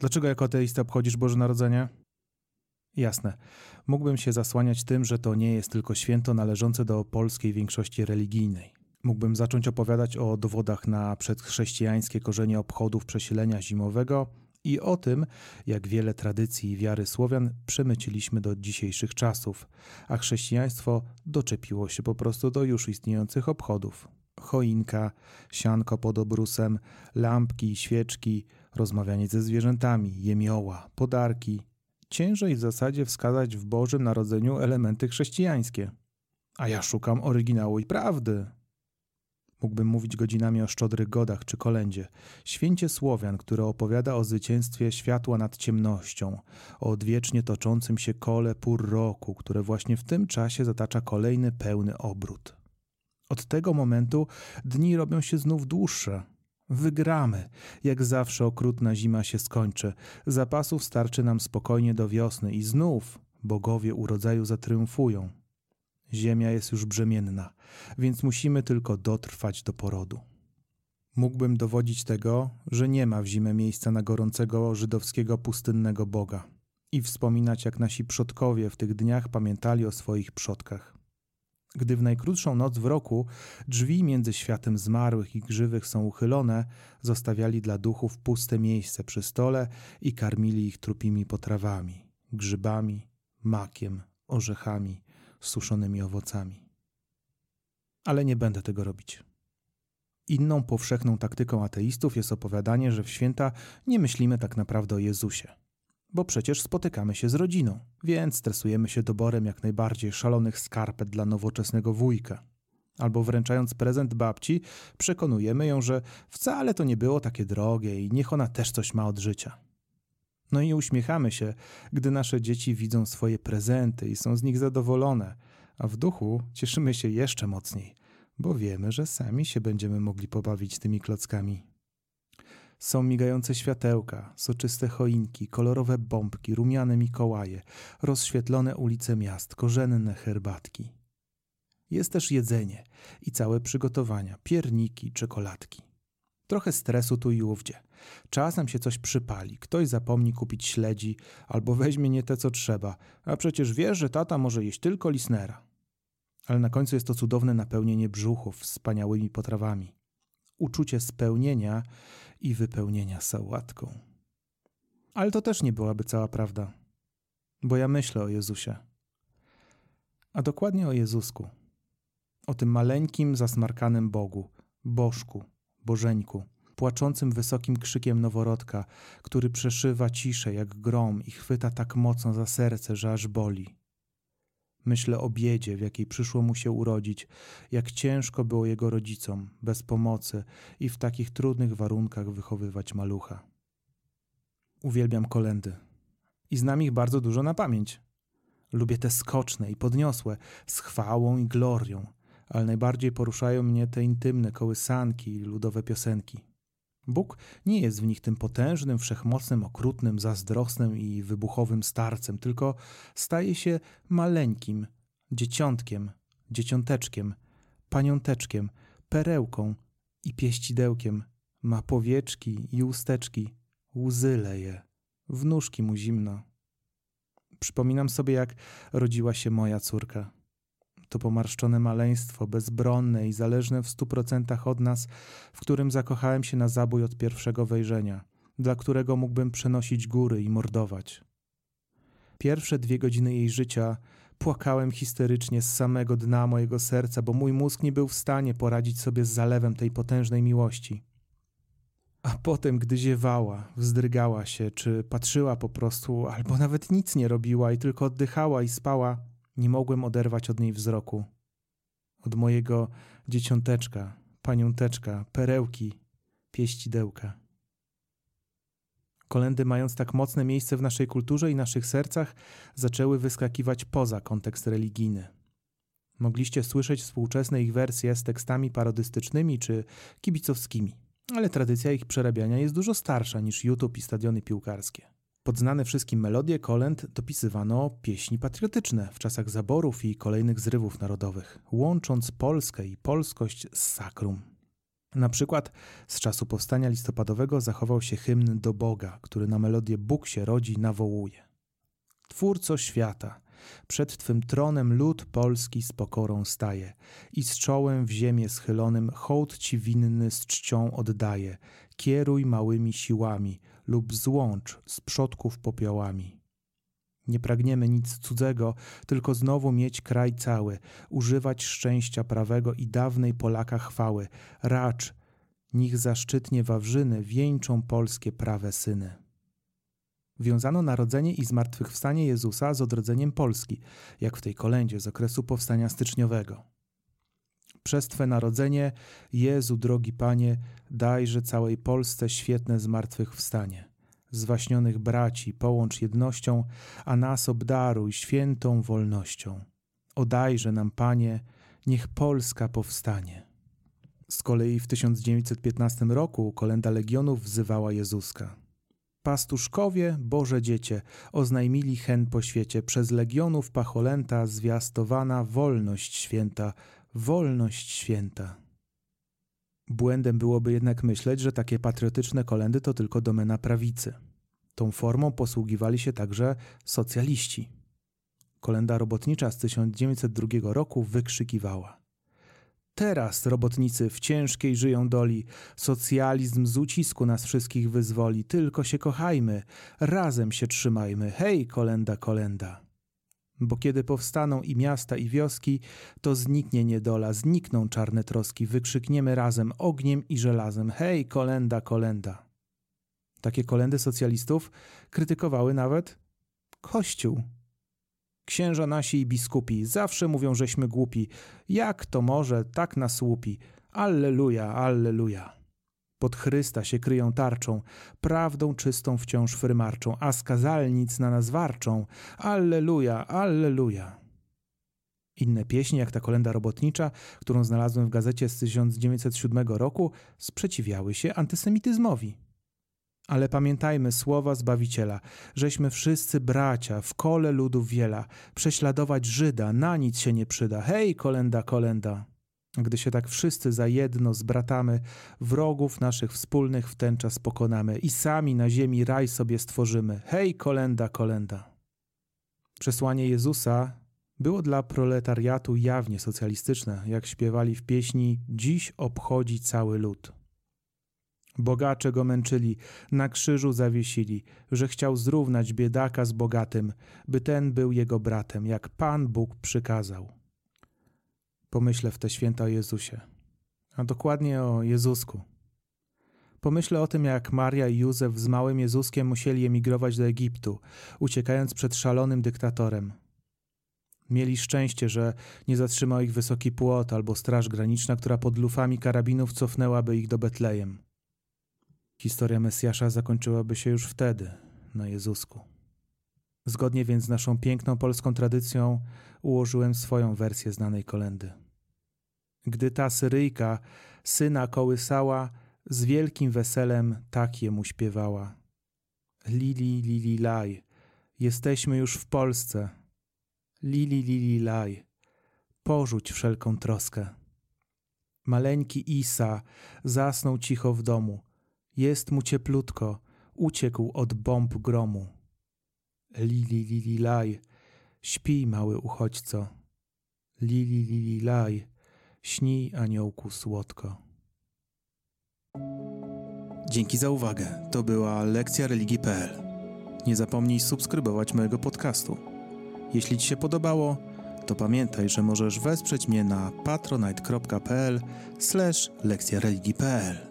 Dlaczego jako ateista obchodzisz Boże Narodzenie? Jasne. Mógłbym się zasłaniać tym, że to nie jest tylko święto należące do polskiej większości religijnej. Mógłbym zacząć opowiadać o dowodach na przedchrześcijańskie korzenie obchodów przesilenia zimowego i o tym, jak wiele tradycji i wiary Słowian przemyciliśmy do dzisiejszych czasów, a chrześcijaństwo doczepiło się po prostu do już istniejących obchodów. Choinka, sianko pod obrusem, lampki, świeczki, rozmawianie ze zwierzętami, jemioła, podarki. Ciężej w zasadzie wskazać w Bożym Narodzeniu elementy chrześcijańskie. A ja szukam oryginału i prawdy. Mógłbym mówić godzinami o szczodrych godach czy kolędzie, święcie Słowian, które opowiada o zwycięstwie światła nad ciemnością, o odwiecznie toczącym się kole pór roku, które właśnie w tym czasie zatacza kolejny pełny obrót. Od tego momentu dni robią się znów dłuższe. Wygramy. Jak zawsze okrutna zima się skończy. Zapasów starczy nam spokojnie do wiosny i znów bogowie urodzaju zatriumfują. Ziemia jest już brzemienna, więc musimy tylko dotrwać do porodu. Mógłbym dowodzić tego, że nie ma w zimę miejsca na gorącego żydowskiego pustynnego Boga i wspominać, jak nasi przodkowie w tych dniach pamiętali o swoich przodkach. Gdy w najkrótszą noc w roku drzwi między światem zmarłych i żywych są uchylone, zostawiali dla duchów puste miejsce przy stole i karmili ich trupimi potrawami, grzybami, makiem, orzechami, suszonymi owocami. Ale nie będę tego robić. Inną powszechną taktyką ateistów jest opowiadanie, że w święta nie myślimy tak naprawdę o Jezusie. Bo przecież spotykamy się z rodziną, więc stresujemy się doborem jak najbardziej szalonych skarpet dla nowoczesnego wujka. Albo wręczając prezent babci, przekonujemy ją, że wcale to nie było takie drogie i niech ona też coś ma od życia. No i uśmiechamy się, gdy nasze dzieci widzą swoje prezenty i są z nich zadowolone, a w duchu cieszymy się jeszcze mocniej, bo wiemy, że sami się będziemy mogli pobawić tymi klockami. Są migające światełka, soczyste choinki, kolorowe bombki, rumiane Mikołaje, rozświetlone ulice miast, korzenne herbatki. Jest też jedzenie i całe przygotowania, pierniki, czekoladki. Trochę stresu tu i ówdzie. Czasem się coś przypali, ktoś zapomni kupić śledzi albo weźmie nie te co trzeba, a przecież wiesz, że tata może jeść tylko lisnera. Ale na końcu jest to cudowne napełnienie brzuchów wspaniałymi potrawami. Uczucie spełnienia i wypełnienia sałatką. Ale to też nie byłaby cała prawda, bo ja myślę o Jezusie. A dokładnie o Jezusku. O tym maleńkim, zasmarkanym Bogu, Bożku, Bożeńku, płaczącym wysokim krzykiem noworodka, który przeszywa ciszę jak grom i chwyta tak mocno za serce, że aż boli. Myślę o biedzie, w jakiej przyszło mu się urodzić, jak ciężko było jego rodzicom, bez pomocy i w takich trudnych warunkach wychowywać malucha. Uwielbiam kolendy i znam ich bardzo dużo na pamięć. Lubię te skoczne i podniosłe, z chwałą i glorią, ale najbardziej poruszają mnie te intymne kołysanki i ludowe piosenki. Bóg nie jest w nich tym potężnym, wszechmocnym, okrutnym, zazdrosnym i wybuchowym starcem, tylko staje się maleńkim, dzieciątkiem, dzieciąteczkiem, paniąteczkiem, perełką i pieścidełkiem. Ma powieczki i usteczki, łzy leje, w nóżki mu zimno. Przypominam sobie, jak rodziła się moja córka to pomarszczone maleństwo, bezbronne i zależne w stu procentach od nas, w którym zakochałem się na zabój od pierwszego wejrzenia, dla którego mógłbym przenosić góry i mordować. Pierwsze dwie godziny jej życia płakałem histerycznie z samego dna mojego serca, bo mój mózg nie był w stanie poradzić sobie z zalewem tej potężnej miłości. A potem, gdy ziewała, wzdrygała się, czy patrzyła po prostu, albo nawet nic nie robiła i tylko oddychała i spała, nie mogłem oderwać od niej wzroku. Od mojego dzieciąteczka, paniąteczka, perełki, pieścidełka. Kolendy, mając tak mocne miejsce w naszej kulturze i naszych sercach, zaczęły wyskakiwać poza kontekst religijny. Mogliście słyszeć współczesne ich wersje z tekstami parodystycznymi czy kibicowskimi, ale tradycja ich przerabiania jest dużo starsza niż YouTube i stadiony piłkarskie. Pod znane wszystkim melodie kolęd dopisywano pieśni patriotyczne w czasach zaborów i kolejnych zrywów narodowych, łącząc Polskę i polskość z sakrum. Na przykład z czasu powstania listopadowego zachował się hymn do Boga, który na melodię Bóg się rodzi nawołuje. Twórco świata, przed Twym tronem lud polski z pokorą staje i z czołem w ziemię schylonym hołd Ci winny z czcią oddaje. Kieruj małymi siłami lub złącz z przodków popiołami. Nie pragniemy nic cudzego, tylko znowu mieć kraj cały, używać szczęścia prawego i dawnej Polaka chwały. Racz, niech zaszczytnie Wawrzyny wieńczą polskie prawe syny. Wiązano narodzenie i zmartwychwstanie Jezusa z odrodzeniem Polski, jak w tej kolędzie z okresu powstania styczniowego. Przez Twe narodzenie, Jezu, drogi Panie, dajże całej Polsce świetne zmartwychwstanie. Zwaśnionych braci połącz jednością, a nas obdaruj świętą wolnością. Odajże nam, Panie, niech Polska powstanie. Z kolei w 1915 roku kolenda Legionów wzywała Jezuska. Pastuszkowie, Boże Dziecię, oznajmili hen po świecie, przez legionów pacholęta zwiastowana wolność święta, wolność święta. Błędem byłoby jednak myśleć, że takie patriotyczne kolendy to tylko domena prawicy. Tą formą posługiwali się także socjaliści. Kolenda robotnicza z 1902 roku wykrzykiwała Teraz robotnicy w ciężkiej żyją doli. Socjalizm z ucisku nas wszystkich wyzwoli. Tylko się kochajmy, razem się trzymajmy. Hej, kolenda, kolenda. Bo kiedy powstaną i miasta, i wioski, to zniknie niedola, znikną czarne troski. Wykrzykniemy razem ogniem i żelazem. Hej, kolenda, kolenda. Takie kolendy socjalistów krytykowały nawet Kościół. Księża nasi i biskupi zawsze mówią, żeśmy głupi. Jak to może tak nas łupi? Alleluja, alleluja. Pod Chrysta się kryją tarczą, prawdą czystą wciąż frymarczą, a skazalnic na nas warczą. Alleluja, alleluja. Inne pieśni, jak ta kolenda robotnicza, którą znalazłem w gazecie z 1907 roku, sprzeciwiały się antysemityzmowi. Ale pamiętajmy słowa Zbawiciela, żeśmy wszyscy bracia, w kole ludów wiela, prześladować Żyda na nic się nie przyda. Hej, kolenda, kolenda! Gdy się tak wszyscy za jedno zbratamy, wrogów naszych wspólnych w ten czas pokonamy i sami na ziemi raj sobie stworzymy. Hej, kolenda, kolenda! Przesłanie Jezusa było dla proletariatu jawnie socjalistyczne, jak śpiewali w pieśni Dziś obchodzi cały lud. Bogacze go męczyli, na krzyżu zawiesili, że chciał zrównać biedaka z bogatym, by ten był jego bratem, jak Pan Bóg przykazał. Pomyślę w te święta o Jezusie, a dokładnie o Jezusku. Pomyślę o tym, jak Maria i Józef z małym Jezuskiem musieli emigrować do Egiptu, uciekając przed szalonym dyktatorem. Mieli szczęście, że nie zatrzymał ich wysoki płot albo straż graniczna, która pod lufami karabinów cofnęłaby ich do Betlejem. Historia Mesjasza zakończyłaby się już wtedy, na Jezusku. Zgodnie więc z naszą piękną polską tradycją ułożyłem swoją wersję znanej kolendy. Gdy ta Syryjka syna kołysała, z wielkim weselem tak jemu śpiewała. Lili, lili, laj, jesteśmy już w Polsce. Lili, lili, laj, porzuć wszelką troskę. Maleńki Isa zasnął cicho w domu – jest mu cieplutko, uciekł od bomb gromu. Lili, lili, laj, śpi, mały uchodźco. Lili, lili, laj, śnij, aniołku, słodko. Dzięki za uwagę. To była lekcja religii.pl. Nie zapomnij subskrybować mojego podcastu. Jeśli Ci się podobało, to pamiętaj, że możesz wesprzeć mnie na patronite.pl/lekcja religii.pl.